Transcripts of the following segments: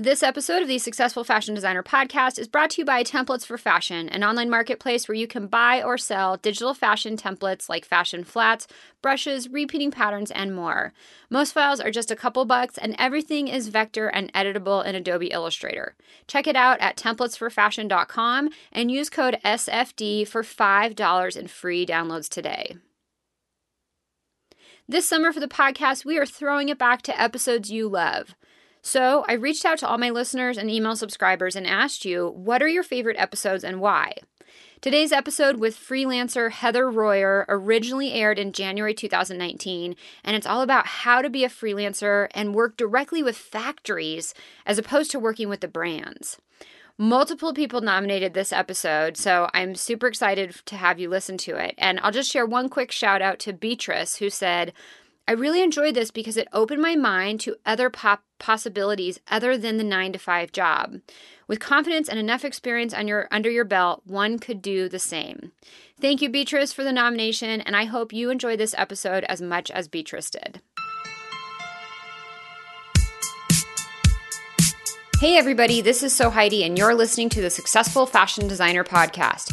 This episode of the Successful Fashion Designer podcast is brought to you by Templates for Fashion, an online marketplace where you can buy or sell digital fashion templates like fashion flats, brushes, repeating patterns, and more. Most files are just a couple bucks, and everything is vector and editable in Adobe Illustrator. Check it out at templatesforfashion.com and use code SFD for $5 in free downloads today. This summer for the podcast, we are throwing it back to episodes you love. So I reached out to all my listeners and email subscribers and asked you, what are your favorite episodes and why? Today's episode with freelancer Heather Royer originally aired in January 2019, and it's all about how to be a freelancer and work directly with factories as opposed to working with the brands. Multiple people nominated this episode, so I'm super excited to have you listen to it. And I'll just share one quick shout out to Beatrice, who said, I really enjoyed this because it opened my mind to other pop possibilities other than the 9 to 5 job. With confidence and enough experience on your under your belt, one could do the same. Thank you Beatrice for the nomination and I hope you enjoy this episode as much as Beatrice did. Hey everybody, this is Sew Heidi and you're listening to the Successful Fashion Designer podcast.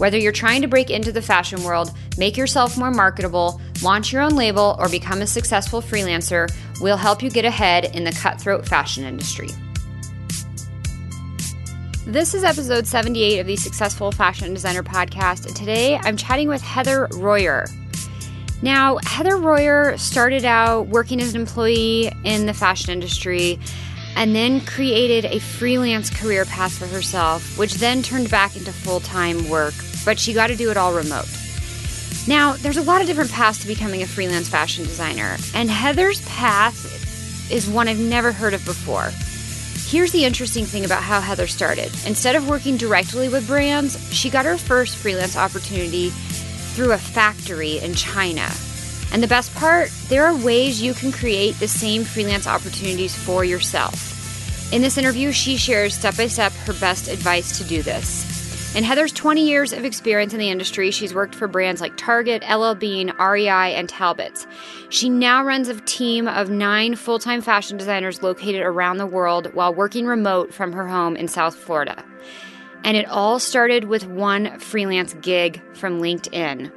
Whether you're trying to break into the fashion world, make yourself more marketable, launch your own label, or become a successful freelancer, we'll help you get ahead in the cutthroat fashion industry. This is episode 78 of the Successful Fashion Designer podcast, and today I'm chatting with Heather Royer. Now, Heather Royer started out working as an employee in the fashion industry and then created a freelance career path for herself, which then turned back into full time work, but she got to do it all remote. Now, there's a lot of different paths to becoming a freelance fashion designer, and Heather's path is one I've never heard of before. Here's the interesting thing about how Heather started. Instead of working directly with brands, she got her first freelance opportunity through a factory in China. And the best part, there are ways you can create the same freelance opportunities for yourself. In this interview, she shares step by step her best advice to do this. In Heather's 20 years of experience in the industry, she's worked for brands like Target, LL Bean, REI, and Talbots. She now runs a team of nine full time fashion designers located around the world while working remote from her home in South Florida. And it all started with one freelance gig from LinkedIn.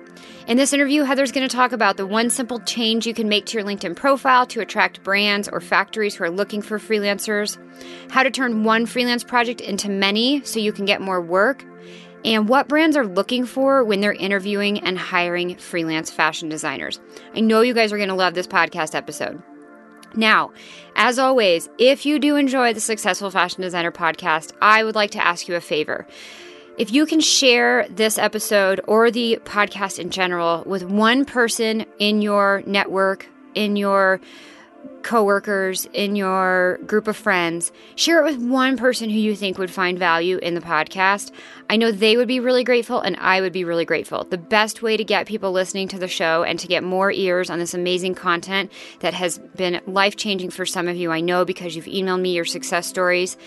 In this interview, Heather's going to talk about the one simple change you can make to your LinkedIn profile to attract brands or factories who are looking for freelancers, how to turn one freelance project into many so you can get more work, and what brands are looking for when they're interviewing and hiring freelance fashion designers. I know you guys are going to love this podcast episode. Now, as always, if you do enjoy the Successful Fashion Designer podcast, I would like to ask you a favor. If you can share this episode or the podcast in general with one person in your network, in your coworkers, in your group of friends, share it with one person who you think would find value in the podcast. I know they would be really grateful and I would be really grateful. The best way to get people listening to the show and to get more ears on this amazing content that has been life changing for some of you, I know because you've emailed me your success stories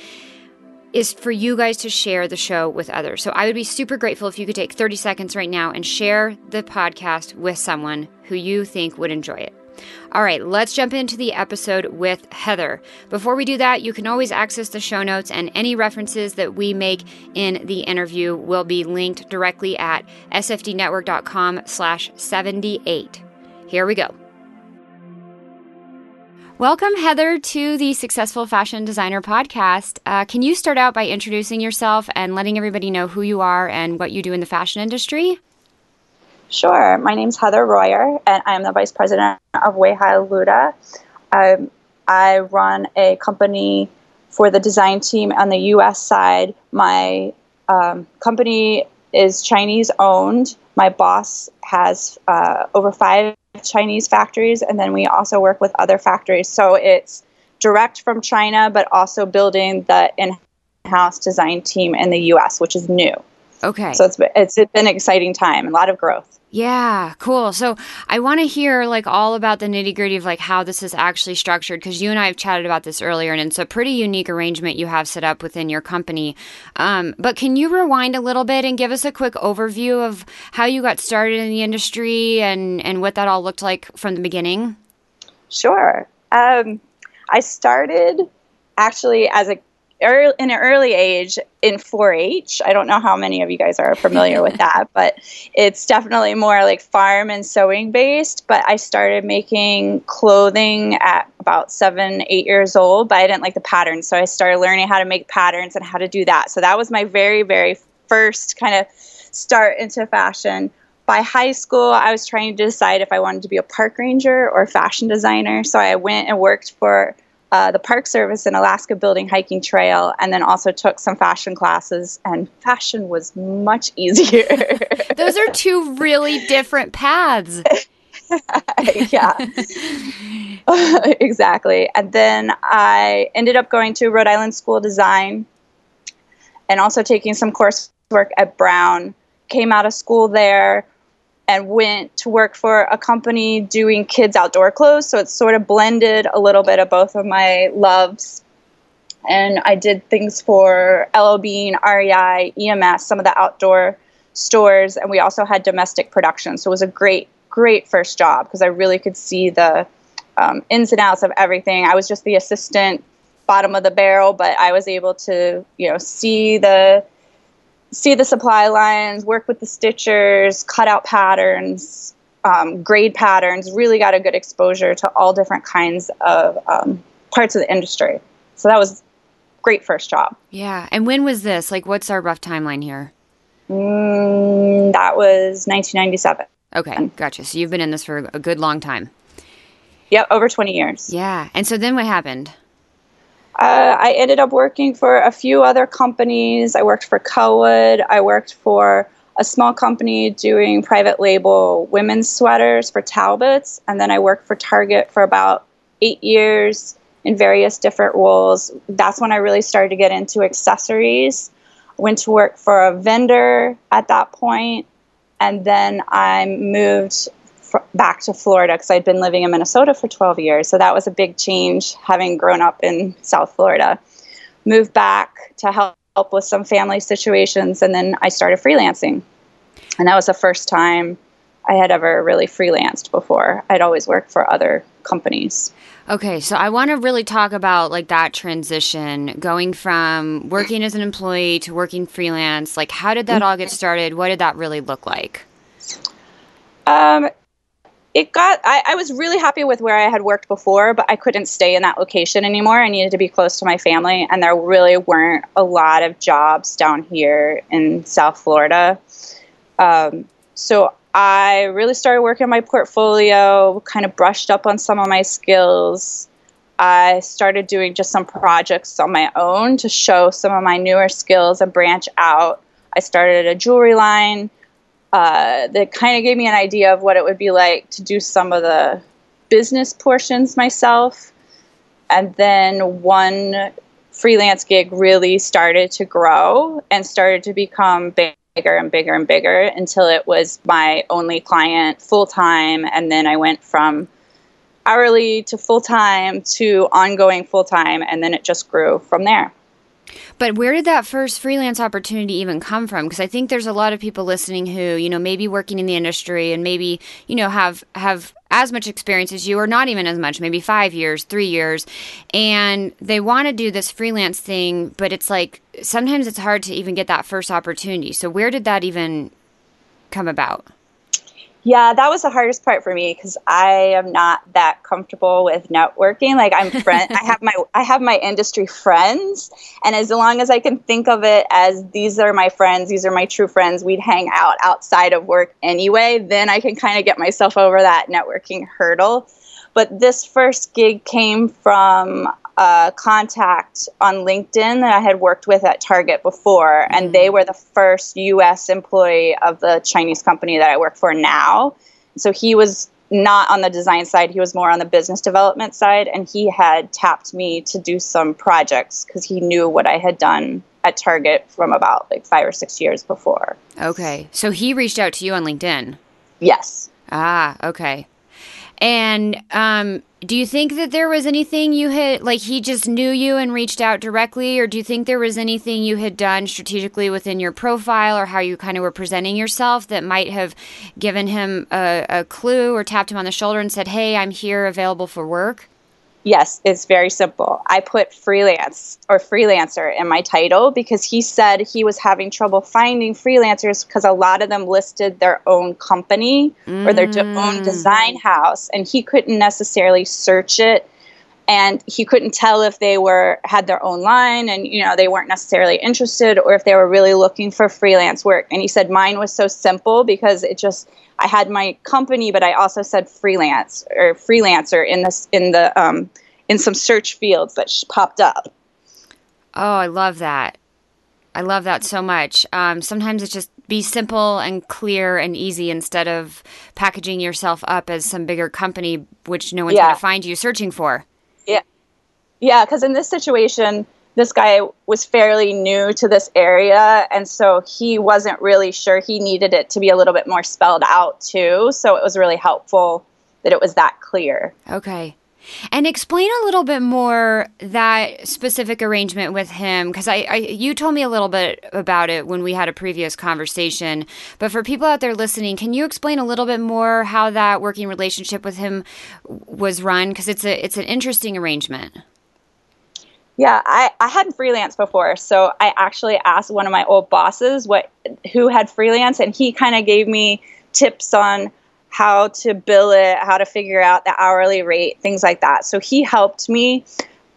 is for you guys to share the show with others. So I would be super grateful if you could take 30 seconds right now and share the podcast with someone who you think would enjoy it. All right, let's jump into the episode with Heather. Before we do that, you can always access the show notes and any references that we make in the interview will be linked directly at sfdnetwork.com slash 78. Here we go. Welcome, Heather, to the Successful Fashion Designer podcast. Uh, can you start out by introducing yourself and letting everybody know who you are and what you do in the fashion industry? Sure. My name is Heather Royer, and I'm the vice president of Weihai Luda. Um, I run a company for the design team on the U.S. side. My um, company is Chinese owned. My boss has uh, over five Chinese factories, and then we also work with other factories. So it's direct from China, but also building the in house design team in the US, which is new. Okay. So it's it's been an exciting time, a lot of growth. Yeah, cool. So I want to hear like all about the nitty gritty of like how this is actually structured because you and I have chatted about this earlier, and it's a pretty unique arrangement you have set up within your company. Um, but can you rewind a little bit and give us a quick overview of how you got started in the industry and and what that all looked like from the beginning? Sure. Um, I started actually as a early, in an early age in 4-H. I don't know how many of you guys are familiar with that, but it's definitely more like farm and sewing based. But I started making clothing at about seven, eight years old, but I didn't like the patterns, so I started learning how to make patterns and how to do that. So that was my very, very first kind of start into fashion by high school, I was trying to decide if I wanted to be a park ranger or a fashion designer. So I went and worked for uh, the Park Service in Alaska Building Hiking Trail, and then also took some fashion classes. And fashion was much easier. Those are two really different paths. yeah, exactly. And then I ended up going to Rhode Island School of Design and also taking some coursework at Brown. Came out of school there and went to work for a company doing kids outdoor clothes. So it sort of blended a little bit of both of my loves. And I did things for LL Bean, REI, EMS, some of the outdoor stores, and we also had domestic production. So it was a great, great first job because I really could see the um, ins and outs of everything. I was just the assistant, bottom of the barrel, but I was able to, you know, see the see the supply lines, work with the stitchers, cut out patterns, um, grade patterns, really got a good exposure to all different kinds of um, parts of the industry. So that was great first job. Yeah. And when was this? Like, what's our rough timeline here? Mm, that was 1997. Okay, gotcha. So you've been in this for a good long time. Yep, over 20 years. Yeah. And so then what happened? Uh, I ended up working for a few other companies. I worked for Cowood. I worked for a small company doing private label women's sweaters for Talbots. And then I worked for Target for about eight years in various different roles. That's when I really started to get into accessories. Went to work for a vendor at that point, and then I moved back to Florida because I'd been living in Minnesota for 12 years. So that was a big change having grown up in South Florida. Moved back to help, help with some family situations, and then I started freelancing. And that was the first time I had ever really freelanced before. I'd always worked for other companies. Okay, so I want to really talk about like that transition going from working as an employee to working freelance. Like how did that all get started? What did that really look like? Um it got I, I, was really happy with where i had worked before but i couldn't stay in that location anymore. I needed to be close to my family and there really weren't a lot of jobs down here in south florida. Um, so i really started working on my portfolio kind of brushed up on some of my skills. I started doing just some projects on my own to show some of my newer skills and branch out. I started a jewelry line uh, that kind of gave me an idea of what it would be like to do some of the business portions myself. And then one freelance gig really started to grow and started to become bigger and bigger and bigger until it was my only client full time. And then I went from hourly to full time to ongoing full time. And then it just grew from there. But where did that first freelance opportunity even come from? Because I think there's a lot of people listening who, you know, maybe working in the industry and maybe, you know, have have as much experience as you or not even as much, maybe 5 years, 3 years, and they want to do this freelance thing, but it's like sometimes it's hard to even get that first opportunity. So where did that even come about? Yeah, that was the hardest part for me because I am not that comfortable with networking. Like I'm friend, I have my I have my industry friends, and as long as I can think of it as these are my friends, these are my true friends, we'd hang out outside of work anyway. Then I can kind of get myself over that networking hurdle. But this first gig came from a contact on LinkedIn that I had worked with at Target before, and mm-hmm. they were the first US employee of the Chinese company that I work for now. So he was not on the design side, he was more on the business development side, and he had tapped me to do some projects because he knew what I had done at Target from about like five or six years before. Okay. So he reached out to you on LinkedIn? Yes. Ah, okay. And um, do you think that there was anything you had, like he just knew you and reached out directly, or do you think there was anything you had done strategically within your profile or how you kind of were presenting yourself that might have given him a, a clue or tapped him on the shoulder and said, hey, I'm here available for work? Yes, it's very simple. I put freelance or freelancer in my title because he said he was having trouble finding freelancers because a lot of them listed their own company mm. or their own mm. design house and he couldn't necessarily search it and he couldn't tell if they were had their own line and you know they weren't necessarily interested or if they were really looking for freelance work and he said mine was so simple because it just I had my company, but I also said freelance or freelancer in this in the um, in some search fields that popped up. Oh, I love that. I love that so much. Um, sometimes it's just be simple and clear and easy instead of packaging yourself up as some bigger company, which no one's yeah. going to find you searching for. Yeah. Because in this situation, this guy was fairly new to this area and so he wasn't really sure. He needed it to be a little bit more spelled out too so it was really helpful that it was that clear. Okay. And explain a little bit more that specific arrangement with him because I, I, you told me a little bit about it when we had a previous conversation but for people out there listening can you explain a little bit more how that working relationship with him was run? Because it's a it's an interesting arrangement yeah, I, I hadn't freelance before, so I actually asked one of my old bosses what who had freelance, and he kind of gave me tips on how to bill it, how to figure out the hourly rate, things like that. So he helped me.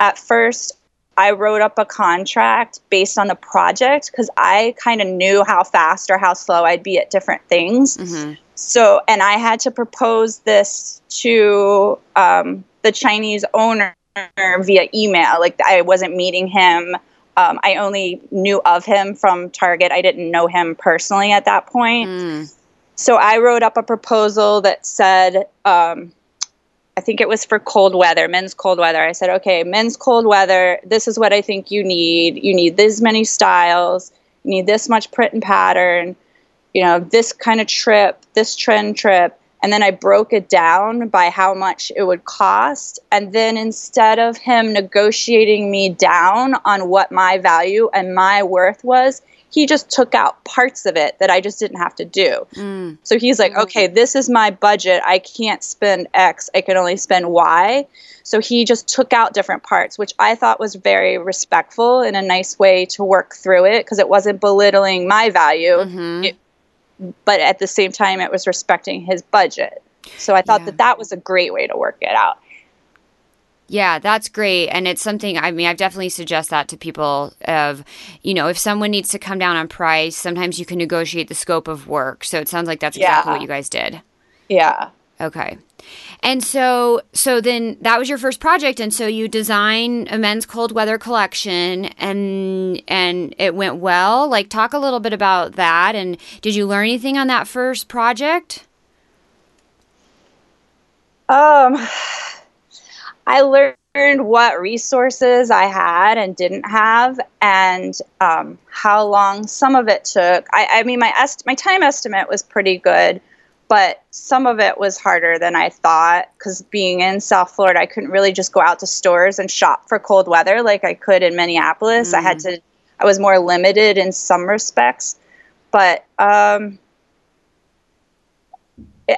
At first, I wrote up a contract based on the project because I kind of knew how fast or how slow I'd be at different things. Mm-hmm. So, and I had to propose this to um, the Chinese owner via email. Like I wasn't meeting him. Um, I only knew of him from Target. I didn't know him personally at that point. Mm. So I wrote up a proposal that said, um, I think it was for cold weather, men's cold weather. I said, okay, men's cold weather, this is what I think you need. You need this many styles, you need this much print and pattern, you know, this kind of trip, this trend trip and then I broke it down by how much it would cost. And then instead of him negotiating me down on what my value and my worth was, he just took out parts of it that I just didn't have to do. Mm. So he's like, mm. okay, this is my budget. I can't spend X, I can only spend Y. So he just took out different parts, which I thought was very respectful and a nice way to work through it because it wasn't belittling my value. Mm-hmm. It but at the same time, it was respecting his budget. So I thought yeah. that that was a great way to work it out. Yeah, that's great. And it's something, I mean, I've definitely suggest that to people of, you know, if someone needs to come down on price, sometimes you can negotiate the scope of work. So it sounds like that's exactly yeah. what you guys did. Yeah. Okay. And so so then that was your first project and so you design a men's cold weather collection and and it went well. Like talk a little bit about that and did you learn anything on that first project? Um I learned what resources I had and didn't have, and um, how long some of it took. I, I mean, my est- my time estimate was pretty good but some of it was harder than I thought because being in South Florida, I couldn't really just go out to stores and shop for cold weather like I could in Minneapolis. Mm. I had mm. to, I was more limited in some respects. But um,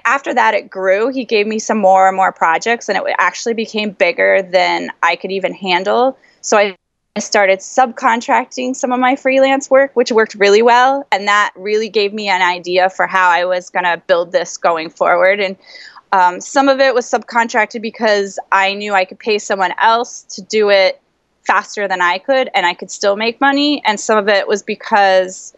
after that, it grew. He gave me some more and more projects, and it actually became bigger than I could even handle. So I I started subcontracting some of my freelance work, which worked really well. And that really gave me an idea for how I was going to build this going forward. And um, some of it was subcontracted because I knew I could pay someone else to do it faster than I could and I could still make money. And some of it was because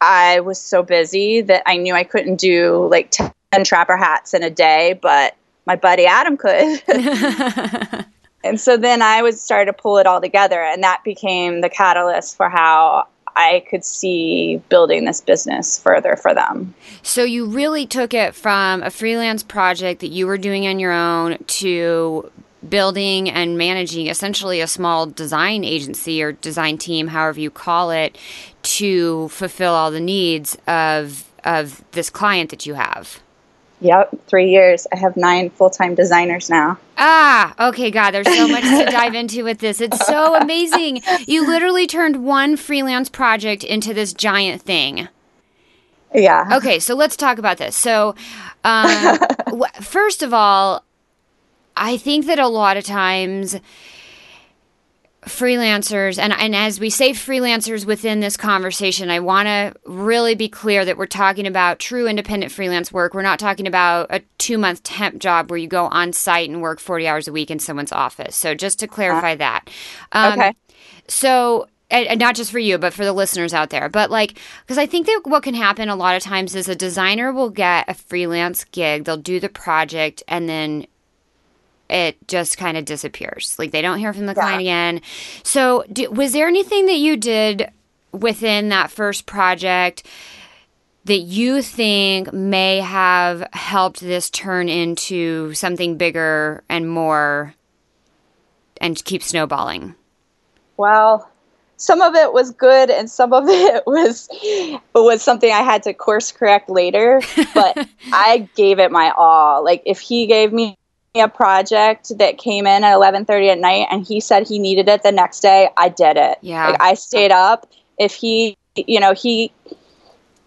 I was so busy that I knew I couldn't do like 10 trapper hats in a day, but my buddy Adam could. And so then I would start to pull it all together, and that became the catalyst for how I could see building this business further for them. So you really took it from a freelance project that you were doing on your own to building and managing essentially a small design agency or design team, however you call it, to fulfill all the needs of of this client that you have. Yep, three years. I have nine full time designers now. Ah, okay, God, there's so much to dive into with this. It's so amazing. You literally turned one freelance project into this giant thing. Yeah. Okay, so let's talk about this. So, um, first of all, I think that a lot of times freelancers and, and as we say freelancers within this conversation i want to really be clear that we're talking about true independent freelance work. We're not talking about a two month temp job where you go on site and work 40 hours a week in someone's office. So just to clarify uh, that. um, okay so and not just for you but for the listeners out there. But like because i think that what can happen a lot of times is a designer will get a freelance gig they'll do the project and then it just kind of disappears. Like they don't hear from the yeah. client again. So, do, was there anything that you did within that first project that you think may have helped this turn into something bigger and more and keep snowballing? Well, some of it was good and some of it was was something I had to course correct later, but I gave it my all. Like if he gave me a project that came in at 11:30 at night and he said he needed it the next day, I did it. Yeah. Like I stayed up. If he, you know, he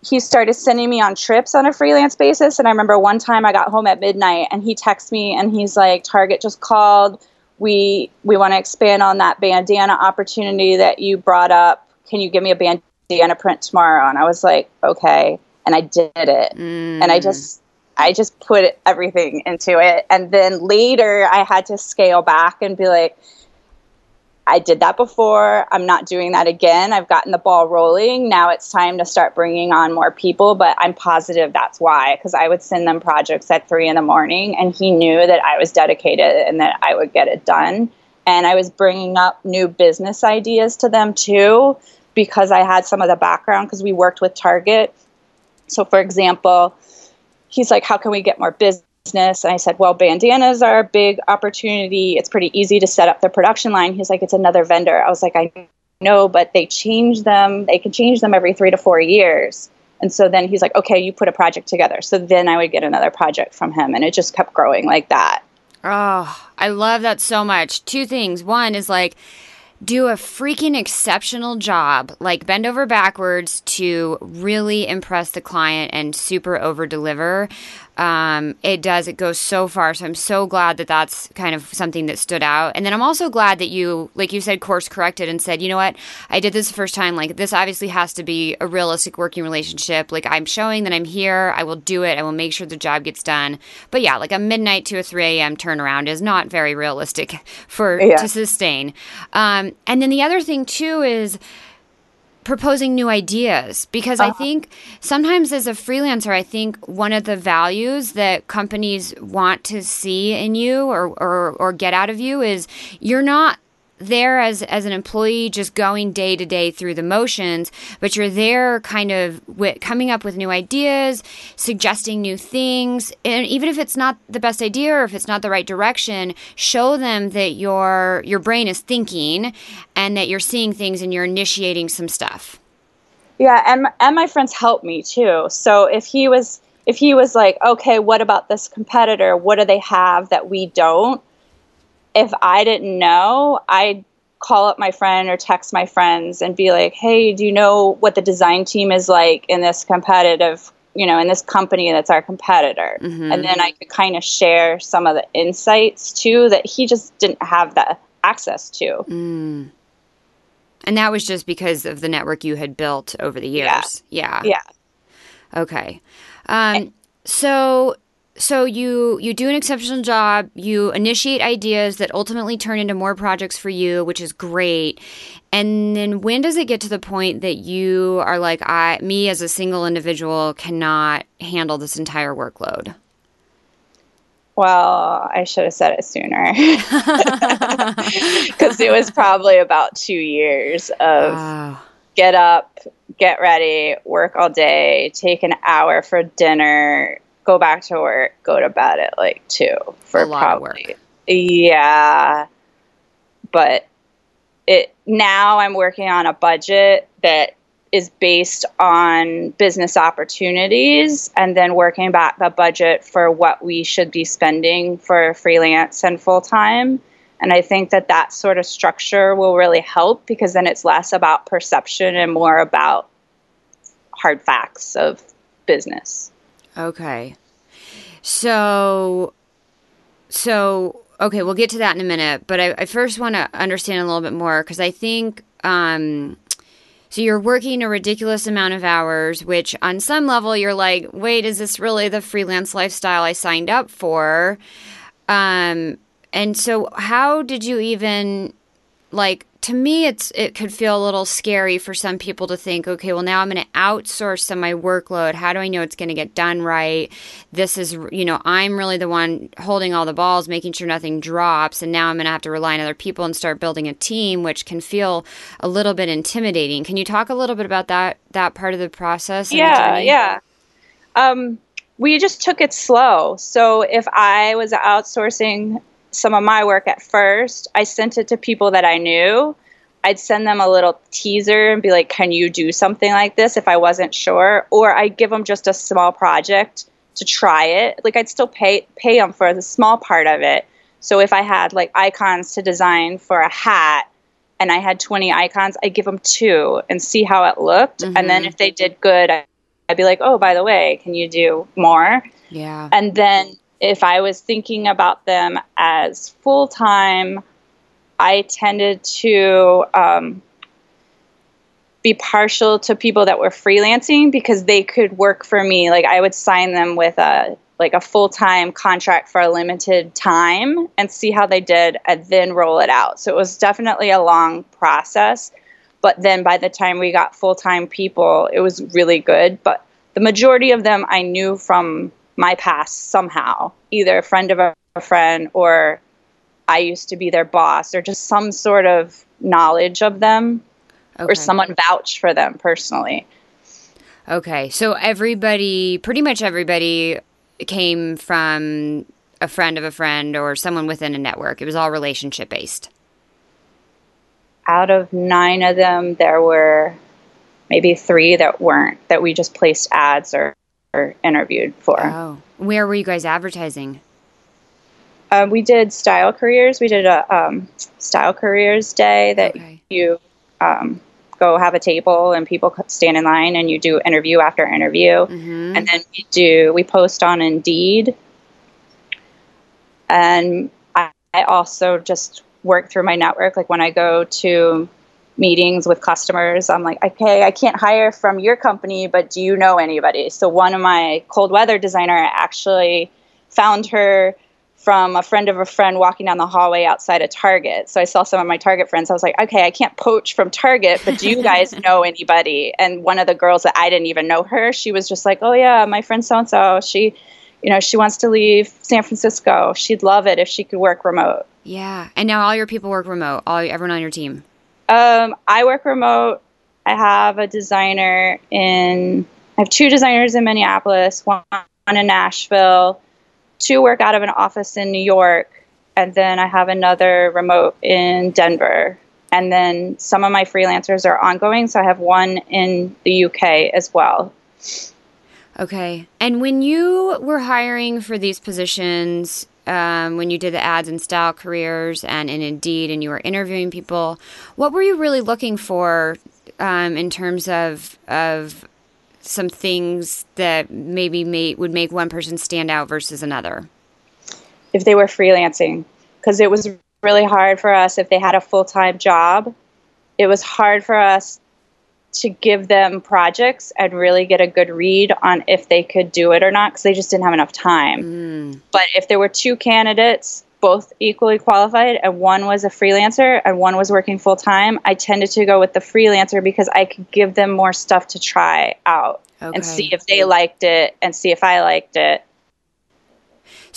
he started sending me on trips on a freelance basis and I remember one time I got home at midnight and he texted me and he's like Target just called. We we want to expand on that bandana opportunity that you brought up. Can you give me a bandana print tomorrow? And I was like, "Okay." And I did it. Mm. And I just I just put everything into it. And then later I had to scale back and be like, I did that before. I'm not doing that again. I've gotten the ball rolling. Now it's time to start bringing on more people, but I'm positive that's why, because I would send them projects at three in the morning, and he knew that I was dedicated and that I would get it done. And I was bringing up new business ideas to them too, because I had some of the background, because we worked with Target. So, for example, he's like, how can we get more business? And I said, well, bandanas are a big opportunity. It's pretty easy to set up the production line. He's like, it's another vendor. I was like, I know, but they change them. They can change them every three to four years. And so then he's like, okay, you put a project together. So then I would get another project from him. And it just kept growing like that. Oh, I love that so much. Two things. One is like, do a freaking exceptional job, like bend over backwards to really impress the client and super over deliver um, it does. It goes so far. So I'm so glad that that's kind of something that stood out. And then I'm also glad that you, like you said, course corrected and said, you know what, I did this the first time. Like this obviously has to be a realistic working relationship. Like I'm showing that I'm here. I will do it. I will make sure the job gets done. But yeah, like a midnight to a 3 a.m. turnaround is not very realistic for yeah. to sustain. Um, and then the other thing too is proposing new ideas because uh-huh. I think sometimes as a freelancer, I think one of the values that companies want to see in you or, or, or get out of you is you're not there as as an employee just going day to day through the motions but you're there kind of coming up with new ideas suggesting new things and even if it's not the best idea or if it's not the right direction show them that your your brain is thinking and that you're seeing things and you're initiating some stuff. Yeah and and my friends help me too. So if he was if he was like okay what about this competitor? What do they have that we don't if I didn't know, I'd call up my friend or text my friends and be like, "Hey, do you know what the design team is like in this competitive, you know, in this company that's our competitor?" Mm-hmm. And then I could kind of share some of the insights too that he just didn't have the access to. Mm. And that was just because of the network you had built over the years. Yeah. Yeah. yeah. Okay. Um, so so you you do an exceptional job. You initiate ideas that ultimately turn into more projects for you which is great. And then when does it get to the point that you are like i me as a single individual cannot handle this entire workload well i should have said it sooner. Because it was probably about two years of oh. get up get ready work all day take an hour for dinner go back to work, go to bed at like two for probably Yeah. But it now I'm working on a budget that is based on business opportunities and then working back the budget for what we should be spending for freelance and full time. And I think that that sort of structure will really help because then it's less about perception and more about hard facts of business. Okay. So, so okay, we'll get to that in a minute. But I, I first want to understand a little bit more because I think um, so. You're working a ridiculous amount of hours, which on some level you're like, wait, is this really the freelance lifestyle I signed up for? Um, and so, how did you even like to me it's it could feel a little scary for some people to think okay well now i'm going to outsource some of my workload. How do i know it's going to get done right? This is you know i'm really the one holding all the balls making sure nothing drops and now i'm going to have to rely on other people and start building a team which can feel a little bit intimidating. Can you talk a little bit about that that part of the process yeah yeah. Um, we just took it slow. So if i was outsourcing some of my work at first, I sent it to people that I knew. I'd send them a little teaser and be like, "Can you do something like this?" If I wasn't sure, or I'd give them just a small project to try it. Like I'd still pay pay them for the small part of it. So if I had like icons to design for a hat, and I had 20 icons, I'd give them two and see how it looked. Mm-hmm. And then mm-hmm. if they did good, I'd be like, "Oh, by the way, can you do more?" Yeah. And then if I was thinking about them as full time, I tended to um, be partial to people that were freelancing because they could work for me. Like I would sign them with a like a full time contract for a limited time and see how they did, and then roll it out. So it was definitely a long process. But then by the time we got full time people, it was really good. But the majority of them I knew from my past somehow, either a friend of a friend or I used to be their boss or just some sort of knowledge of them okay. or someone vouched for them personally. Okay. So everybody, pretty much everybody came from a friend of a friend or someone within a network. It was all relationship based. Out of nine of them, there were maybe three that weren't, that we just placed ads or interviewed for. Oh, where were you guys advertising? Um, we did style careers. We did a um, style careers day that okay. you um, go have a table and people stand in line and you do interview after interview, mm-hmm. and then we do we post on Indeed, and I, I also just work through my network. Like when I go to meetings with customers. I'm like, okay, I can't hire from your company, but do you know anybody? So one of my cold weather designer actually found her from a friend of a friend walking down the hallway outside of Target. So I saw some of my Target friends. I was like, okay, I can't poach from Target, but do you guys know anybody? And one of the girls that I didn't even know her, she was just like, oh yeah, my friend so and so, she, you know, she wants to leave San Francisco. She'd love it if she could work remote. Yeah, and now all your people work remote. All everyone on your team. Um, I work remote. I have a designer in. I have two designers in Minneapolis, one in Nashville, two work out of an office in New York, and then I have another remote in Denver. And then some of my freelancers are ongoing, so I have one in the UK as well. Okay. And when you were hiring for these positions, um, when you did the ads and style careers and in Indeed and you were interviewing people, what were you really looking for um, in terms of of some things that maybe may, would make one person stand out versus another? If they were freelancing, because it was really hard for us if they had a full time job. It was hard for us to give them projects and really get a good read on if they could do it or not because they just didn't have enough time. Mm. But if there were two candidates, both equally qualified, and one was a freelancer and one was working full time, I tended to go with the freelancer because I could give them more stuff to try out okay. and see if they liked it and see if I liked it.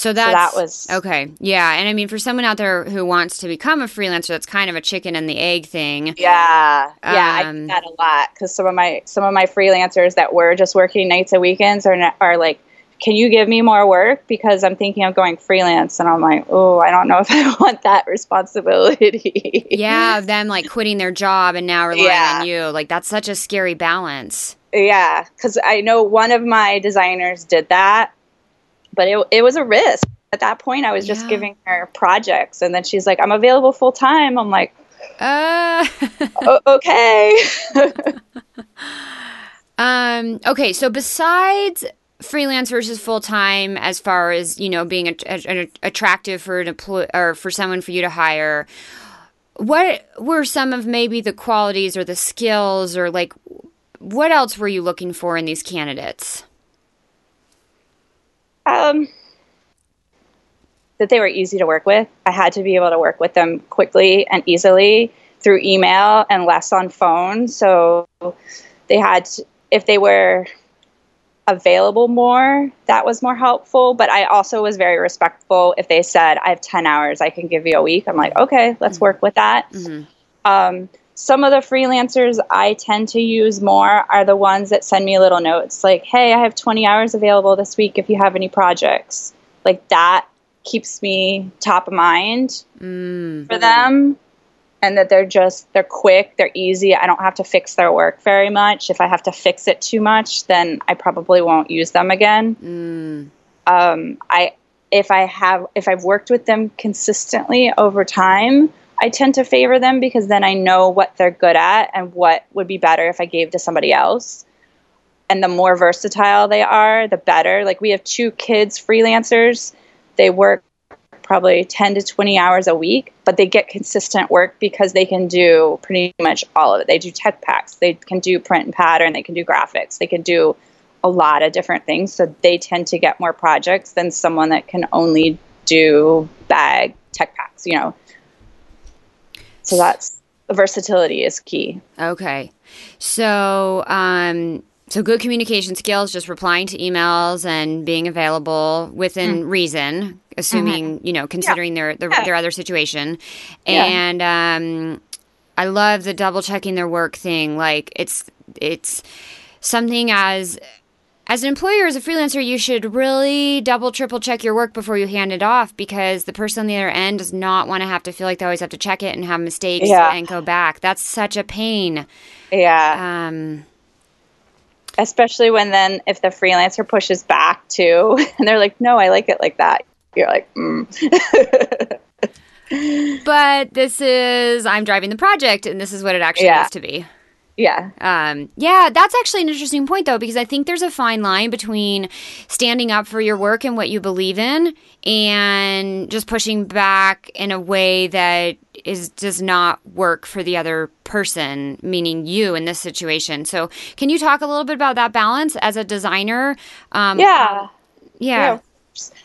So, that's, so that was okay. Yeah, and I mean, for someone out there who wants to become a freelancer, that's kind of a chicken and the egg thing. Yeah, yeah, um, I do that a lot because some of my some of my freelancers that were just working nights and weekends are are like, can you give me more work because I'm thinking of going freelance and I'm like, oh, I don't know if I want that responsibility. yeah, them like quitting their job and now relying yeah. on you. Like that's such a scary balance. Yeah, cuz I know one of my designers did that, but it it was a risk. At that point I was just yeah. giving her projects and then she's like, "I'm available full time." I'm like, uh okay. um okay, so besides freelance versus full time as far as you know being a, a, a, attractive for an employee or for someone for you to hire what were some of maybe the qualities or the skills or like what else were you looking for in these candidates um that they were easy to work with i had to be able to work with them quickly and easily through email and less on phone so they had to, if they were available more, that was more helpful. But I also was very respectful. If they said, I have 10 hours, I can give you a week, I'm like, okay, let's mm-hmm. work with that. Mm-hmm. Um, some of the freelancers I tend to use more are the ones that send me little notes like, hey, I have 20 hours available this week if you have any projects. Like that keeps me top of mind mm. for them and that they're just they're quick they're easy i don't have to fix their work very much if i have to fix it too much then i probably won't use them again mm. um, i if i have if i've worked with them consistently over time i tend to favor them because then i know what they're good at and what would be better if i gave to somebody else and the more versatile they are the better like we have two kids freelancers they work probably 10 to 20 hours a week, but they get consistent work because they can do pretty much all of it. They do tech packs, they can do print and pattern, they can do graphics, they can do a lot of different things. So they tend to get more projects than someone that can only do bag tech packs, you know. So that's versatility is key. Okay. So, um, so good communication skills, just replying to emails and being available within mm. reason, assuming mm-hmm. you know, considering yeah. their their, yeah. their, other situation, yeah. and um, I love the double checking their work thing. Like it's it's something as as an employer, as a freelancer, you should really double, triple check your work before you hand it off because the person on the other end does not want to have to feel like they always have to check it and have mistakes yeah. and go back. That's such a pain. Yeah. Um, especially when then if the freelancer pushes back too and they're like no i like it like that you're like mm. but this is i'm driving the project and this is what it actually yeah. needs to be yeah. Um, yeah, that's actually an interesting point, though, because I think there's a fine line between standing up for your work and what you believe in and just pushing back in a way that is does not work for the other person, meaning you in this situation. So, can you talk a little bit about that balance as a designer? Um, yeah. yeah. yeah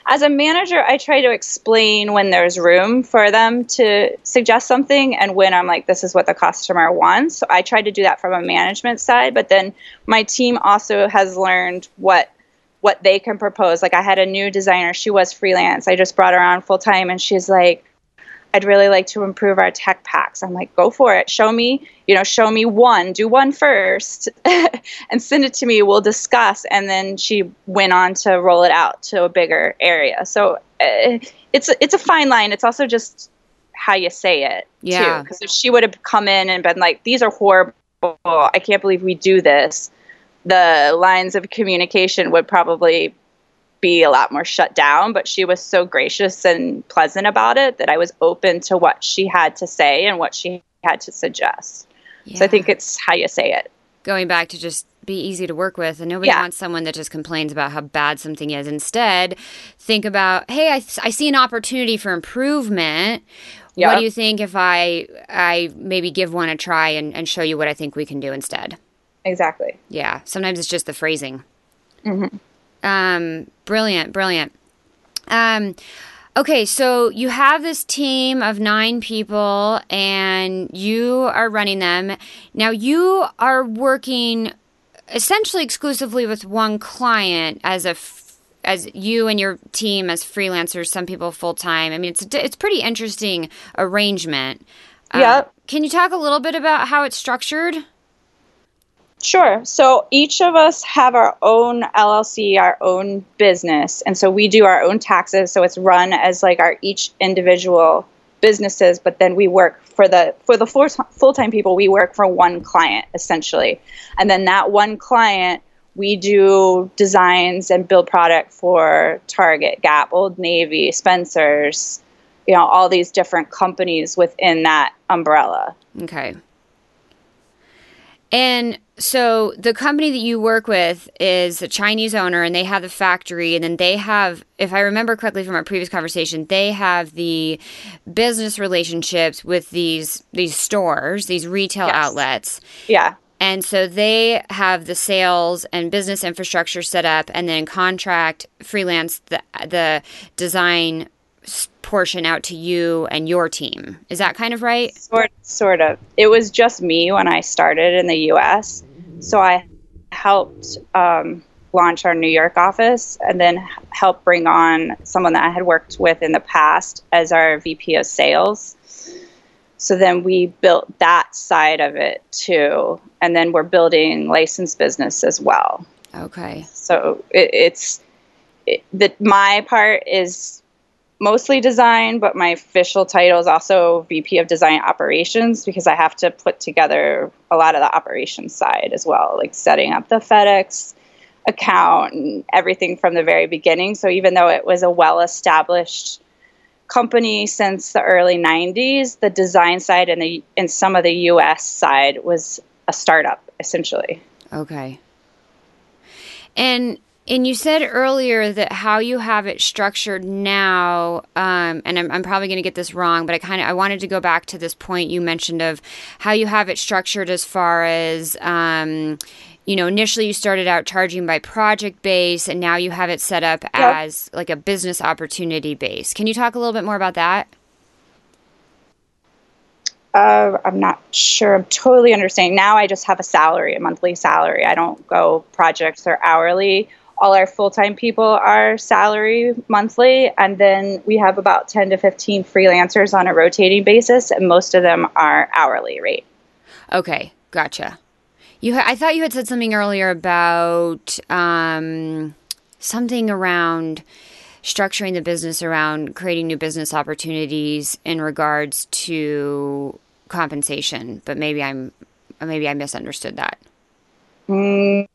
as a manager, I try to explain when there's room for them to suggest something and when I'm like, this is what the customer wants. So I try to do that from a management side, but then my team also has learned what what they can propose. Like I had a new designer, she was freelance. I just brought her on full time and she's like, I'd really like to improve our tech packs. I'm like, go for it. Show me, you know, show me one, do one first and send it to me. We'll discuss. And then she went on to roll it out to a bigger area. So uh, it's, it's a fine line. It's also just how you say it. Yeah. Because if she would have come in and been like, these are horrible. I can't believe we do this. The lines of communication would probably be a lot more shut down, but she was so gracious and pleasant about it that I was open to what she had to say and what she had to suggest. Yeah. So I think it's how you say it. Going back to just be easy to work with, and nobody yeah. wants someone that just complains about how bad something is. Instead, think about, hey, I, I see an opportunity for improvement. Yep. What do you think if I I maybe give one a try and, and show you what I think we can do instead? Exactly. Yeah. Sometimes it's just the phrasing. Mm-hmm. Um, brilliant, brilliant. Um, okay, so you have this team of nine people and you are running them. Now, you are working essentially exclusively with one client as a as you and your team as freelancers, some people full time. I mean, it's it's pretty interesting arrangement. Yeah. Uh, can you talk a little bit about how it's structured? Sure. So each of us have our own LLC, our own business, and so we do our own taxes. So it's run as like our each individual businesses, but then we work for the for the full time people. We work for one client essentially, and then that one client we do designs and build product for Target, Gap, Old Navy, Spencer's, you know, all these different companies within that umbrella. Okay. And so the company that you work with is a Chinese owner and they have the factory and then they have if I remember correctly from our previous conversation they have the business relationships with these these stores these retail yes. outlets. Yeah. And so they have the sales and business infrastructure set up and then contract freelance the the design portion out to you and your team. Is that kind of right? Sort sort of. It was just me when I started in the US. So I helped um, launch our New York office and then help bring on someone that I had worked with in the past as our VP of sales. So then we built that side of it too. And then we're building licensed business as well. Okay. So it, it's it, the, my part is mostly design, but my official title is also VP of Design Operations because I have to put together a lot of the operations side as well, like setting up the FedEx account and everything from the very beginning. So even though it was a well established company since the early 90s, the design side and the and some of the US side was a startup essentially. Okay. And and you said earlier that how you have it structured now, um, and I'm, I'm probably going to get this wrong, but I kind of I wanted to go back to this point you mentioned of how you have it structured as far as. Um, you know, initially you started out charging by project base, and now you have it set up yep. as like a business opportunity base. Can you talk a little bit more about that? Uh, I'm not sure. I'm totally understanding. Now I just have a salary, a monthly salary. I don't go projects or hourly all our full-time people are salary monthly and then we have about 10 to 15 freelancers on a rotating basis and most of them are hourly rate. Okay gotcha. You ha- i thought you had said something earlier about um, something around structuring the business around creating new business opportunities in regards to compensation but maybe i'm maybe i misunderstood that. Mm,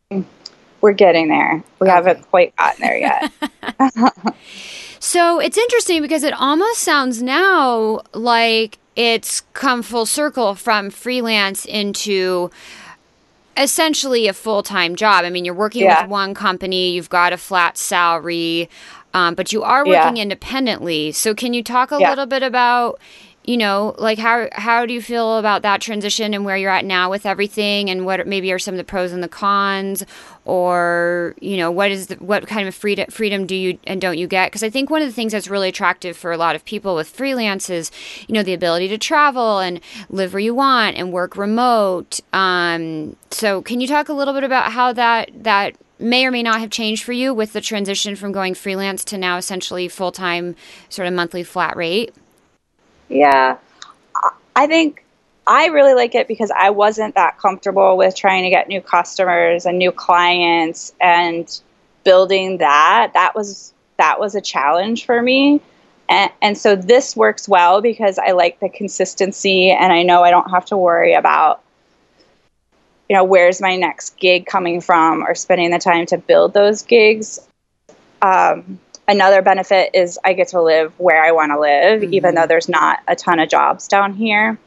we're getting there. We okay. haven't quite gotten there yet. so it's interesting because it almost sounds now like it's come full circle from freelance into essentially a full time job. I mean, you're working yeah. with one company, you've got a flat salary, um, but you are working yeah. independently. So, can you talk a yeah. little bit about? You know like how how do you feel about that transition and where you're at now with everything and what maybe are some of the pros and the cons? Or you know what is the, what kind of freedom freedom do you and don't you get? Because i think one of the things that's really attractive for a lot of people with freelance is you know the ability to travel and live where you want and work remote. Um, so can you talk a little bit about how that that may or may not have changed for you with the transition from going freelance to now essentially full-time sort of monthly flat rate yeah. I think I really like it because I wasn't that comfortable with trying to get new customers and new clients and building that. That was that was a challenge for me. And, and so this works well because I like the consistency and I know I don't have to worry about you know where's my next gig coming from or spending the time to build those gigs. Um, another benefit is I get to live where I want to live, mm-hmm. even though there's not a ton of jobs down here.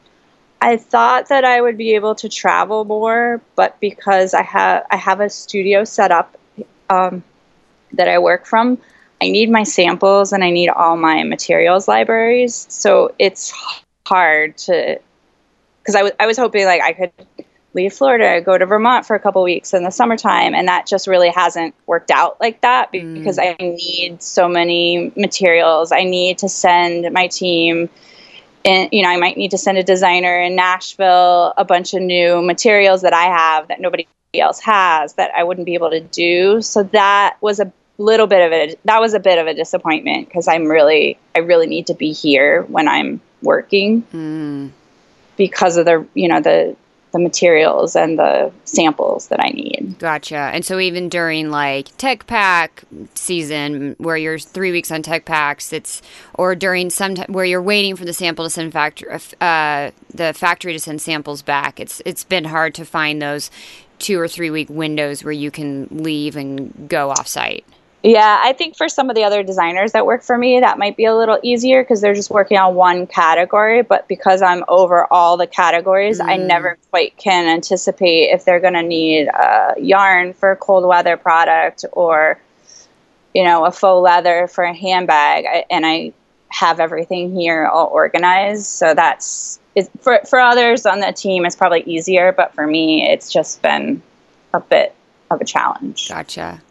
I thought that I would be able to travel more, but because I have I have a studio set up um, that I work from, I need my samples and I need all my materials libraries. So it's hard to because I was I was hoping like I could leave Florida, go to Vermont for a couple weeks in the summertime, and that just really hasn't worked out like that because mm. I need so many materials. I need to send my team. And you know, I might need to send a designer in Nashville a bunch of new materials that I have that nobody else has that I wouldn't be able to do. So that was a little bit of a that was a bit of a disappointment because I'm really I really need to be here when I'm working mm. because of the you know the the materials and the samples that I need. Gotcha. And so even during like Tech Pack season, where you're three weeks on Tech Packs, it's or during some t- where you're waiting for the sample to send factory, uh, the factory to send samples back. It's it's been hard to find those two or three week windows where you can leave and go off site. Yeah, I think for some of the other designers that work for me, that might be a little easier because they're just working on one category. But because I'm over all the categories, mm. I never quite can anticipate if they're going to need a yarn for a cold weather product or, you know, a faux leather for a handbag. I, and I have everything here all organized. So that's for for others on the team, it's probably easier. But for me, it's just been a bit of a challenge. Gotcha.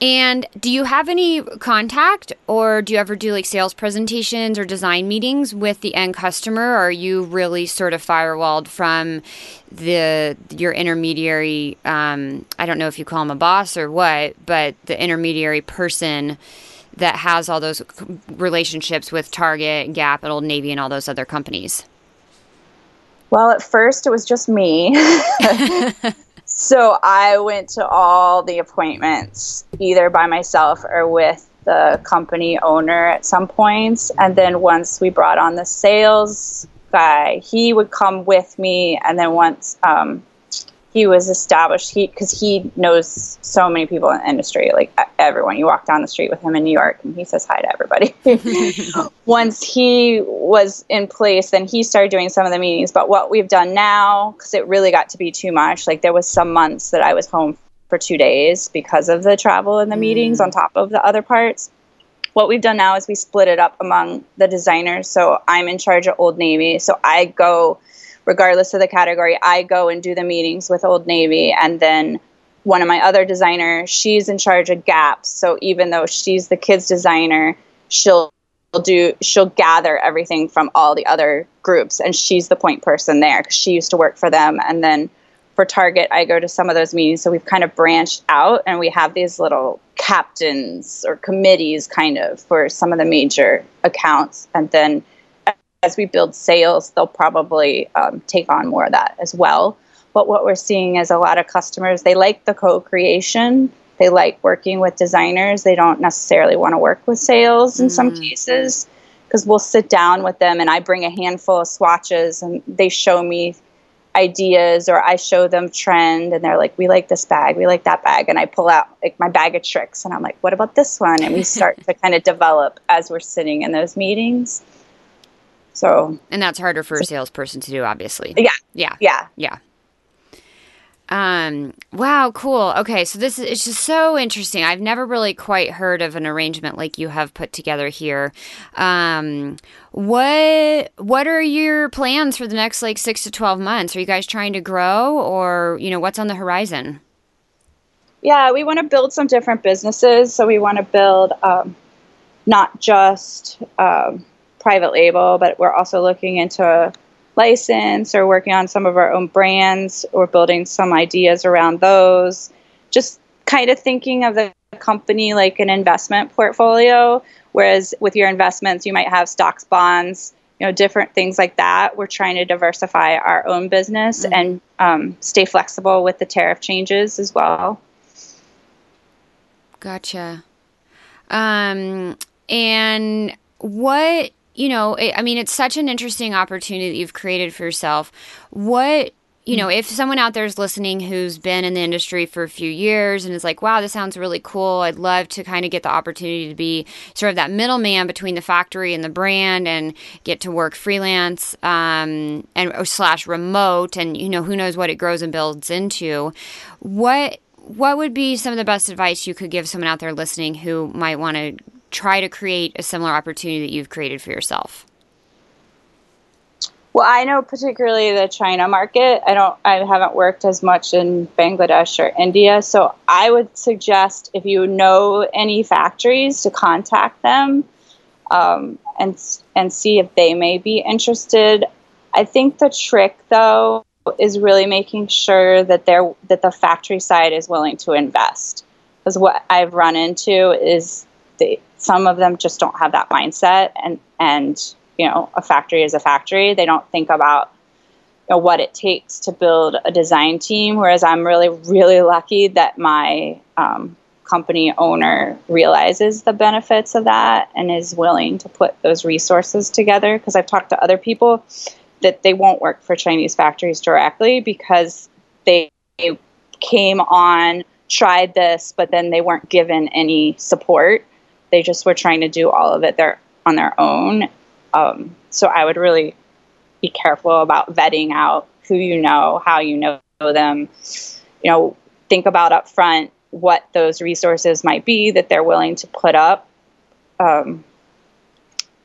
And do you have any contact or do you ever do like sales presentations or design meetings with the end customer? Or are you really sort of firewalled from the your intermediary? Um, I don't know if you call him a boss or what, but the intermediary person that has all those relationships with Target, Gap, and Old Navy, and all those other companies. Well, at first it was just me. So I went to all the appointments either by myself or with the company owner at some points. And then once we brought on the sales guy, he would come with me. And then once um, he was established he because he knows so many people in the industry like everyone. You walk down the street with him in new york and he says hi to everybody. Once he was in place then he started doing some of the meetings. But what we've done now because it really got to be too much like there was some months that i was home for two days because of the travel and the mm. meetings on top of the other parts. What we've done now is we split it up among the designers. So i'm in charge of old navy. So i go regardless of the category, I go and do the meetings with Old Navy. And then one of my other designers, she's in charge of gaps. So even though she's the kids designer, she'll do she'll gather everything from all the other groups and she's the point person there because she used to work for them and then for target i go to some of those meetings so we've kind of branched out and we have these little captains or committees kind of for some of the major accounts and then as we build sales, they'll probably um, take on more of that as well. But what we're seeing is a lot of customers, they like the co creation. They like working with designers. They don't necessarily want to work with sales in mm. some cases because we'll sit down with them and I bring a handful of swatches and they show me ideas or I show them trend and they're like, we like this bag, we like that bag. And I pull out like my bag of tricks and I'm like, what about this one? And we start to kind of develop as we're sitting in those meetings. So, and that's harder for a salesperson to do, obviously. Yeah. Yeah. Yeah. Yeah. Um, wow, cool. Okay, so this is it's just so interesting. I've never really quite heard of an arrangement like you have put together here. Um, what what are your plans for the next like 6 to 12 months? Are you guys trying to grow or, you know, what's on the horizon? Yeah, we want to build some different businesses. So we want to build um, not just um, private label, but we're also looking into a license or working on some of our own brands or building some ideas around those. Just kind of thinking of the company like an investment portfolio, whereas with your investments, you might have stocks, bonds, you know, different things like that. We're trying to diversify our own business mm-hmm. and um, stay flexible with the tariff changes as well. Gotcha. Um, and what you know, I mean, it's such an interesting opportunity that you've created for yourself. What you know, if someone out there is listening who's been in the industry for a few years and is like, wow, this sounds really cool, I'd love to kind of get the opportunity to be sort of that middleman between the factory and the brand and get to work freelance um, and slash remote and, you know, who knows what it grows and builds into. What what would be some of the best advice you could give someone out there listening who might want to try to create a similar opportunity that you've created for yourself? Well, I know particularly the China market. I don't I haven't worked as much in Bangladesh or India, so I would suggest if you know any factories to contact them um, and and see if they may be interested. I think the trick though is really making sure that they're that the factory side is willing to invest. Because what I've run into is they, some of them just don't have that mindset and and you know a factory is a factory they don't think about you know, what it takes to build a design team. Whereas I'm really, really lucky that my um, company owner realizes the benefits of that and is willing to put those resources together. Because I've talked to other people that they won't work for Chinese factories directly because they came on, tried this, but then they weren't given any support. They just were trying to do all of it their, on their own. Um, so I would really be careful about vetting out who you know, how you know them. You know, think about up front what those resources might be that they're willing to put up. Um,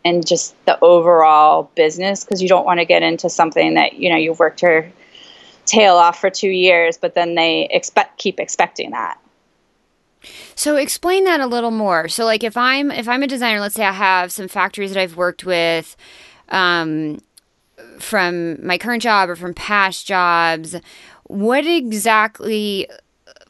and just the overall business because you don't want to get into something that you know you've worked your tail off for two years but then they expect keep expecting that so explain that a little more. So like if i'm if i'm a designer let's say i have some factories that i've worked with um, from my current job or from past jobs what exactly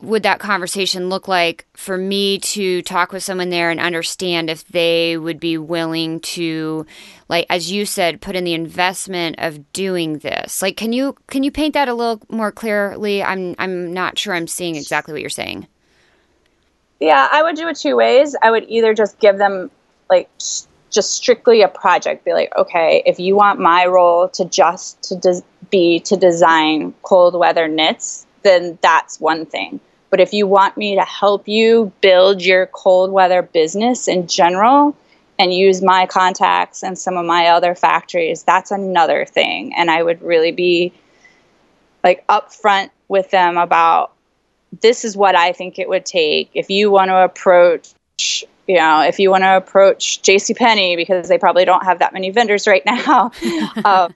would that conversation look like for me to talk with someone there and understand if they would be willing to like as you said put in the investment of doing this? Like can you can you paint that a little more clearly? I'm i'm not sure i'm seeing exactly what you're saying yeah i would do it two ways. I would either just give them like just strictly a project. Be like okay if you want my role to just to des- be to design cold weather knits then that's one thing. But if you want me to help you build your cold weather business in general and use my contacts and some of my other factories, that's another thing. And I would really be like upfront with them about this is what I think it would take. If you want to approach you know, if you want to approach J.C. Penney because they probably don't have that many vendors right now, um,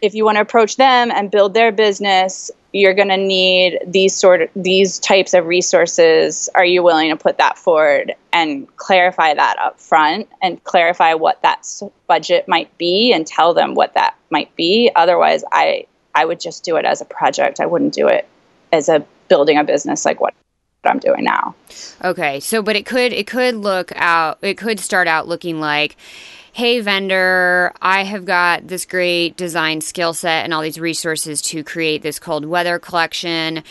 if you want to approach them and build their business, you're going to need these sort of these types of resources. Are you willing to put that forward and clarify that up front and clarify what that budget might be and tell them what that might be? Otherwise i i would just do it as a project. I wouldn't do it as a building a business like what I'm doing now. Okay. So but it could it could look out it could start out looking like hey, vendor, I have got this great design skill set and all these resources to create this cold weather collection.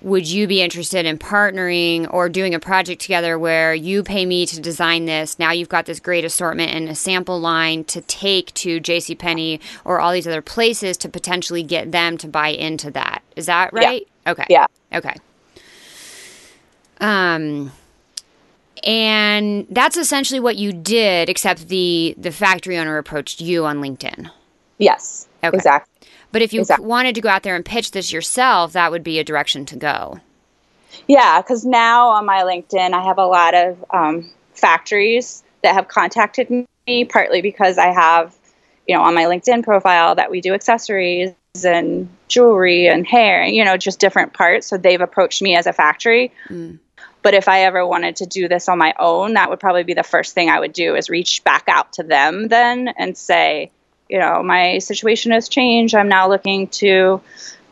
Would you be interested in partnering or doing a project together where you pay me to design this? Now you've got this great assortment and a sample line to take to JCPenney or all these other places to potentially get them to buy into that. Is that right? Yeah. Okay. Yeah. Okay. Um, and that's essentially what you did except the the factory owner approached you on linkedin yes okay. exactly but if you exactly. wanted to go out there and pitch this yourself that would be a direction to go yeah because now on my linkedin i have a lot of um, factories that have contacted me partly because i have you know on my linkedin profile that we do accessories and jewelry and hair you know just different parts so they've approached me as a factory mm. But if I ever wanted to do this on my own, that would probably be the first thing I would do is reach back out to them then and say, you know, my situation has changed. I'm now looking to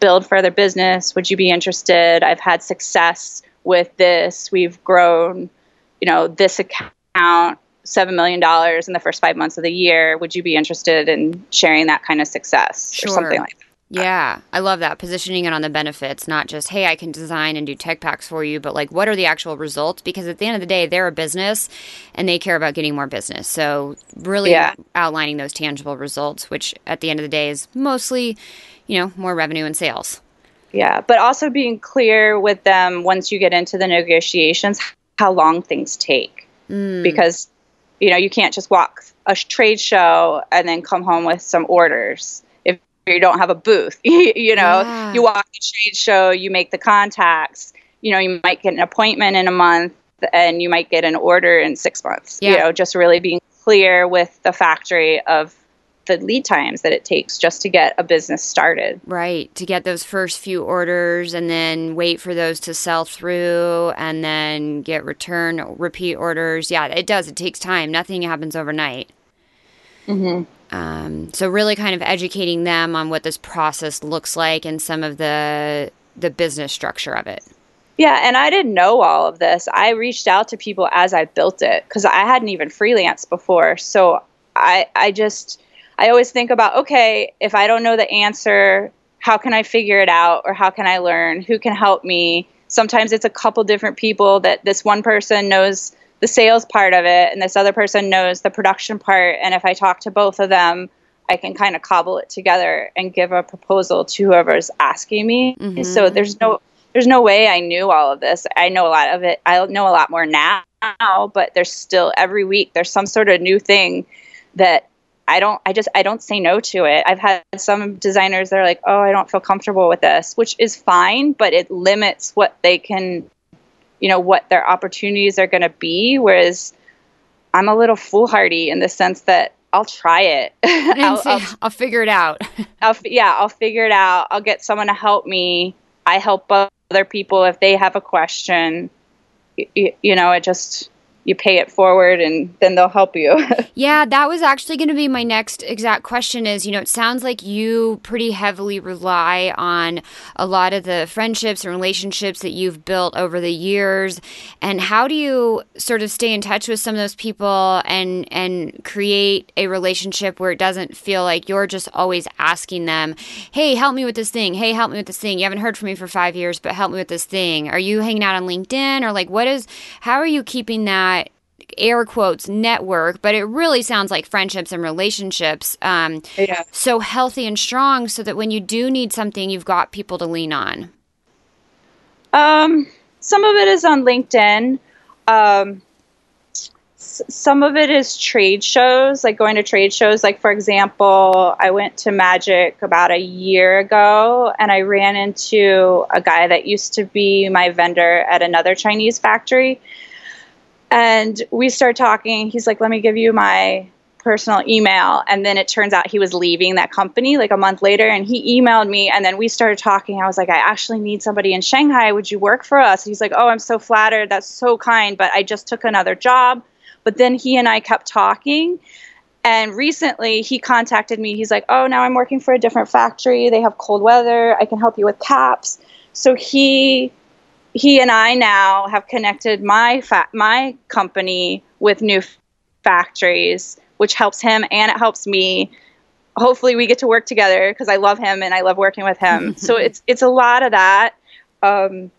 build further business. Would you be interested? I've had success with this. We've grown, you know, this account seven million dollars in the first five months of the year. Would you be interested in sharing that kind of success sure. or something like that? Yeah, I love that. Positioning it on the benefits, not just, hey, I can design and do tech packs for you, but like, what are the actual results? Because at the end of the day, they're a business and they care about getting more business. So, really yeah. outlining those tangible results, which at the end of the day is mostly, you know, more revenue and sales. Yeah, but also being clear with them once you get into the negotiations how long things take. Mm. Because, you know, you can't just walk a trade show and then come home with some orders you don't have a booth. you know, yeah. you walk the trade show, you make the contacts. You know, you might get an appointment in a month, and you might get an order in six months. Yeah. You know, just really being clear with the factory of the lead times that it takes just to get a business started. Right. To get those first few orders and then wait for those to sell through and then get return repeat orders. Yeah, it does. It takes time. Nothing happens overnight. Mm-hmm. Um, so really kind of educating them on what this process looks like and some of the the business structure of it. Yeah, and I didn't know all of this. I reached out to people as I built it because I hadn't even freelanced before. So I I just I always think about okay, if I don't know the answer, how can I figure it out or how can I learn? Who can help me? Sometimes it's a couple different people that this one person knows the sales part of it and this other person knows the production part. And if I talk to both of them, I can kind of cobble it together and give a proposal to whoever's asking me. Mm-hmm. So there's no there's no way I knew all of this. I know a lot of it. I know a lot more now, but there's still every week there's some sort of new thing that I don't I just I don't say no to it. I've had some designers that are like, "Oh, I don't feel comfortable with this," which is fine, but it limits what they can you know what their opportunities are going to be whereas I'm a little foolhardy in the sense that I'll try it. I'll, I'll, I'll, figure it out. I'll yeah, I'll figure it out. I'll get someone to help me. I help other people if they have a question. You, you know, it just you pay it forward and then they'll help you. yeah, that was actually going to be my next exact question is, you know, it sounds like you pretty heavily rely on a lot of the friendships and relationships that you've built over the years and how do you sort of stay in touch with some of those people and and create a relationship where it doesn't feel like you're just always asking them, "Hey, help me with this thing. Hey, help me with this thing. You haven't heard from me for 5 years, but help me with this thing." Are you hanging out on LinkedIn or like what is how are you keeping that air quotes network, but it really sounds like friendships and relationships. Um, yeah. So healthy and strong, so that when you do need something, you've got people to lean on. Um, some of it is on LinkedIn. Um, s- some of it is trade shows, like going to trade shows. Like for example, I went to Magic about a year ago, and I ran into a guy that used to be my vendor at another Chinese factory and we start talking. He's like, let me give you my personal email. And then it turns out he was leaving that company like a month later. And he emailed me. And then we started talking. I was like, I actually need somebody in Shanghai. Would you work for us? he's like, Oh, I'm so flattered. That's so kind. But I just took another job. But then he and I kept talking. And recently he contacted me. He's like, Oh, now I'm working for a different factory. They have cold weather. I can help you with caps. So he he and I now have connected my fa- my company with new f- factories, which helps him and it helps me. Hopefully, we get to work together because I love him and I love working with him. so it's it's a lot of that. Um,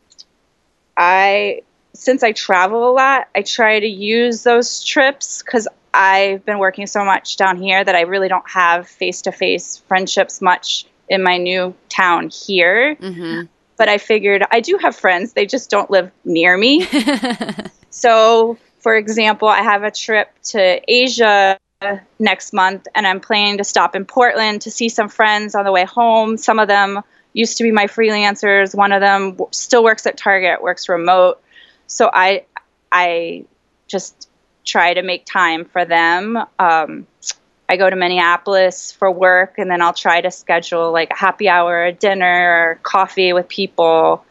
I since I travel a lot, I try to use those trips because I've been working so much down here that I really don't have face to face friendships much in my new town here. Mm-hmm but I figured I do have friends, they just don't live near me. so, for example, I have a trip to Asia next month and I'm planning to stop in Portland to see some friends on the way home. Some of them used to be my freelancers, one of them still works at Target, works remote. So I I just try to make time for them. Um, I go to Minneapolis for work, and then I'll try to schedule like a happy hour, a dinner, or coffee with people.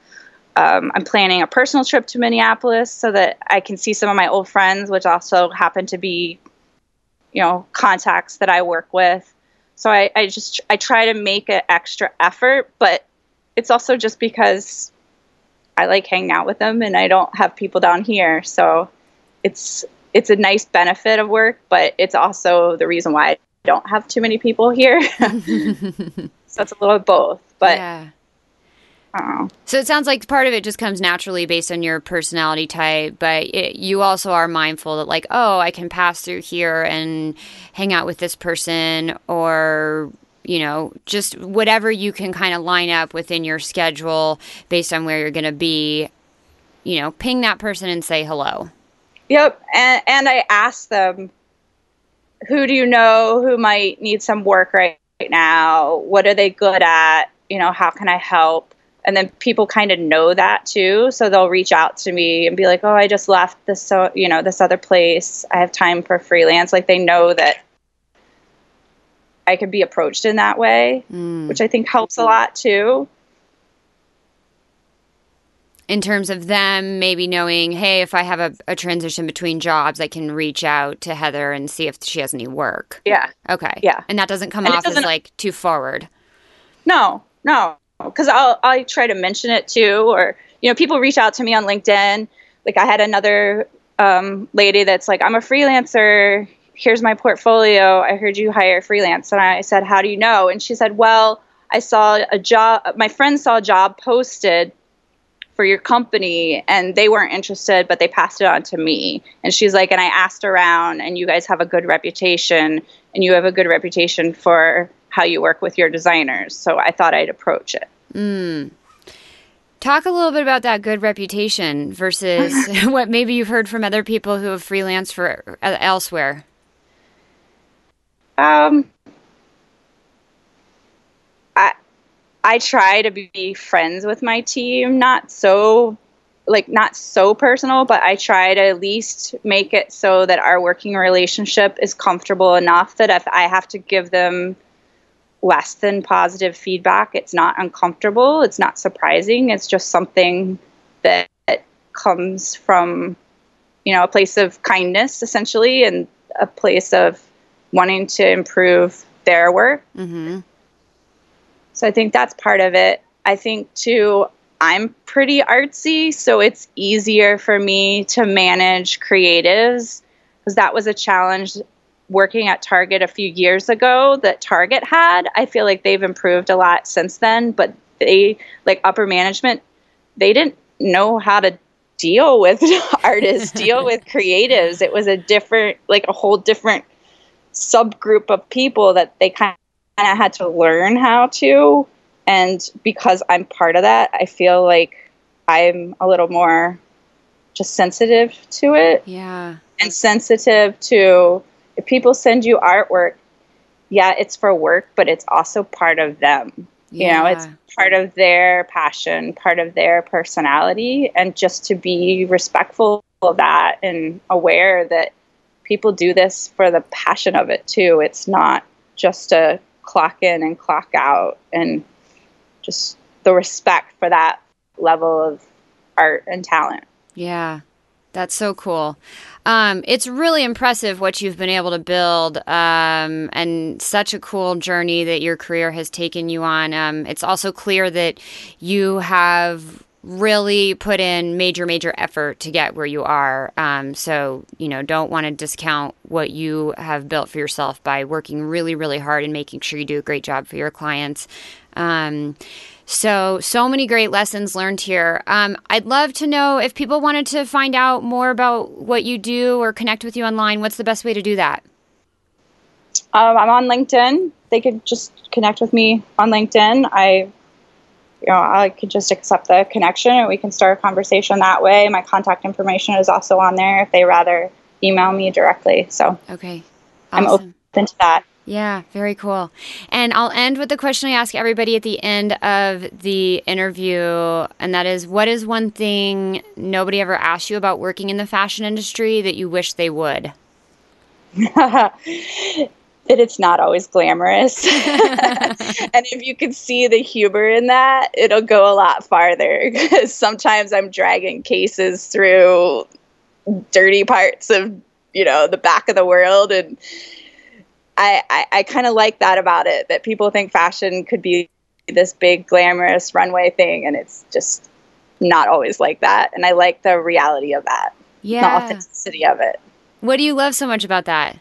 Um, I'm planning a personal trip to Minneapolis so that I can see some of my old friends, which also happen to be, you know, contacts that I work with. So I, I just I try to make an extra effort, but it's also just because I like hanging out with them, and I don't have people down here, so it's it's a nice benefit of work, but it's also the reason why I don't have too many people here. so it's a little of both. But yeah. So it sounds like part of it just comes naturally based on your personality type, but it, you also are mindful that, like, oh, I can pass through here and hang out with this person, or, you know, just whatever you can kind of line up within your schedule based on where you're going to be, you know, ping that person and say hello. Yep, and and I asked them, who do you know who might need some work right, right now? What are they good at? You know, how can I help? And then people kind of know that too, so they'll reach out to me and be like, "Oh, I just left this so you know this other place. I have time for freelance." Like they know that I can be approached in that way, mm. which I think helps a lot too in terms of them maybe knowing, hey, if I have a, a, transition between jobs, I can reach out to Heather and see if she has any work. Yeah. Okay. Yeah. And that doesn't come and off doesn't, as like too forward. No, no. Because I'll, I'll try to mention it too. Or, you know, people reach out to me on LinkedIn. Like I had another um, lady that's like, I'm a freelancer. here's my portfolio. I heard you hire freelance. And I said, how do you know? And she said, well, I saw a job, my friend saw a job posted for your company and they weren't interested, but they passed it on to me. And she's like, and I asked around and you guys have a good reputation and you have a good reputation for how you work with your designers. So I thought I'd approach it. Mm. Talk a little bit about that good reputation versus what maybe you've heard from other people who have freelanced for uh, elsewhere. Um, I I try to be friends with my team, not so like not so personal, but I try to at least make it so that our working relationship is comfortable enough that if I have to give them less than positive feedback, it's not uncomfortable, it's not surprising, it's just something that comes from you know a place of kindness essentially and a place of wanting to improve their work. Mm-hmm. So I think that's part of it. I think too, I'm pretty artsy, so it's easier for me to manage creatives because that was a challenge working at Target a few years ago that Target had. I feel like they've improved a lot since then, but they, like upper management, they didn't know how to deal with artists, deal with creatives. It was a different, like a whole different subgroup of people that they kind and I had to learn how to. And because I'm part of that, I feel like I'm a little more just sensitive to it. Yeah. And sensitive to if people send you artwork, yeah, it's for work, but it's also part of them. Yeah. You know, it's part of their passion, part of their personality. And just to be respectful of that and aware that people do this for the passion of it too. It's not just a clock in and clock out and just the respect for that level of art and talent. Yeah. That's so cool. Um, it's really impressive what you've been able to build, um, and such a cool journey that your career has taken you on. Um, it's also clear that you have really put in major, major effort to get where you are. Um, so, you know, don't want to discount what you have built for yourself by working really, really hard and making sure you do a great job for your clients. Um, so, so many great lessons learned here. Um, I'd love to know if people wanted to find out more about what you do or connect with you online, what's the best way to do that? Um, I'm on LinkedIn. They could just connect with me on LinkedIn. I you know, I could just accept the connection and we can start a conversation that way. My contact information is also on there if they rather email me directly. So okay, awesome. I'm open to that. Yeah, very cool. And I'll end with the question I ask everybody at the end of the interview, and that is what is one thing nobody ever asked you about working in the fashion industry that you wish they would? that it's not always glamorous. and if you can see the humor in that, it'll go a lot farther because sometimes I'm dragging cases through dirty parts of, you know, the back of the world and I, I, I kind of like that about it that people think fashion could be this big glamorous runway thing and it's just not always like that and I like the reality of that. Yeah. The authenticity of it. What do you love so much about that?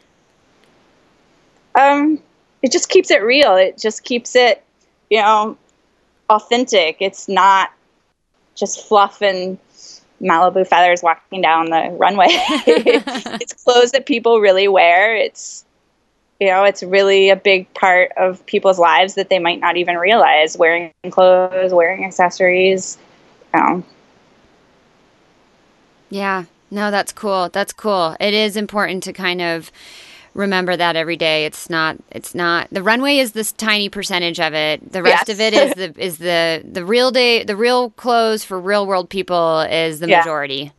Um, it just keeps it real. It just keeps it, you know, authentic. It's not just fluff and marabou feathers walking down the runway. it's clothes that people really wear. It's you know, it's really a big part of people's lives that they might not even realize. Wearing clothes, wearing accessories, you know. Yeah, no, that's cool. That's cool. It is important to kind of remember that every day. It's not. It's not. The runway is this tiny percentage of it. The rest yes. of it is the is the the real day. The real clothes for real world people is the yeah. majority.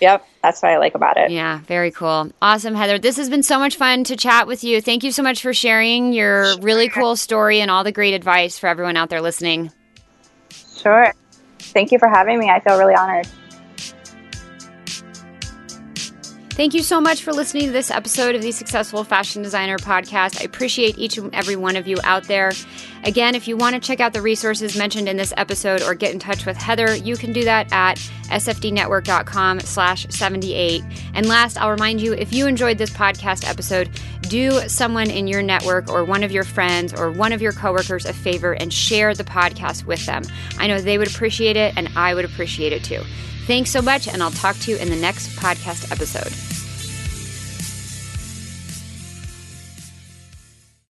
Yep, that's what I like about it. Yeah, very cool. Awesome, Heather. This has been so much fun to chat with you. Thank you so much for sharing your really cool story and all the great advice for everyone out there listening. Sure. Thank you for having me. I feel really honored. Thank you so much for listening to this episode of the Successful Fashion Designer Podcast. I appreciate each and every one of you out there. Again, if you want to check out the resources mentioned in this episode or get in touch with Heather, you can do that at sfdnetwork.com slash 78. And last, I'll remind you, if you enjoyed this podcast episode, do someone in your network or one of your friends or one of your coworkers a favor and share the podcast with them. I know they would appreciate it and I would appreciate it too. Thanks so much, and I'll talk to you in the next podcast episode.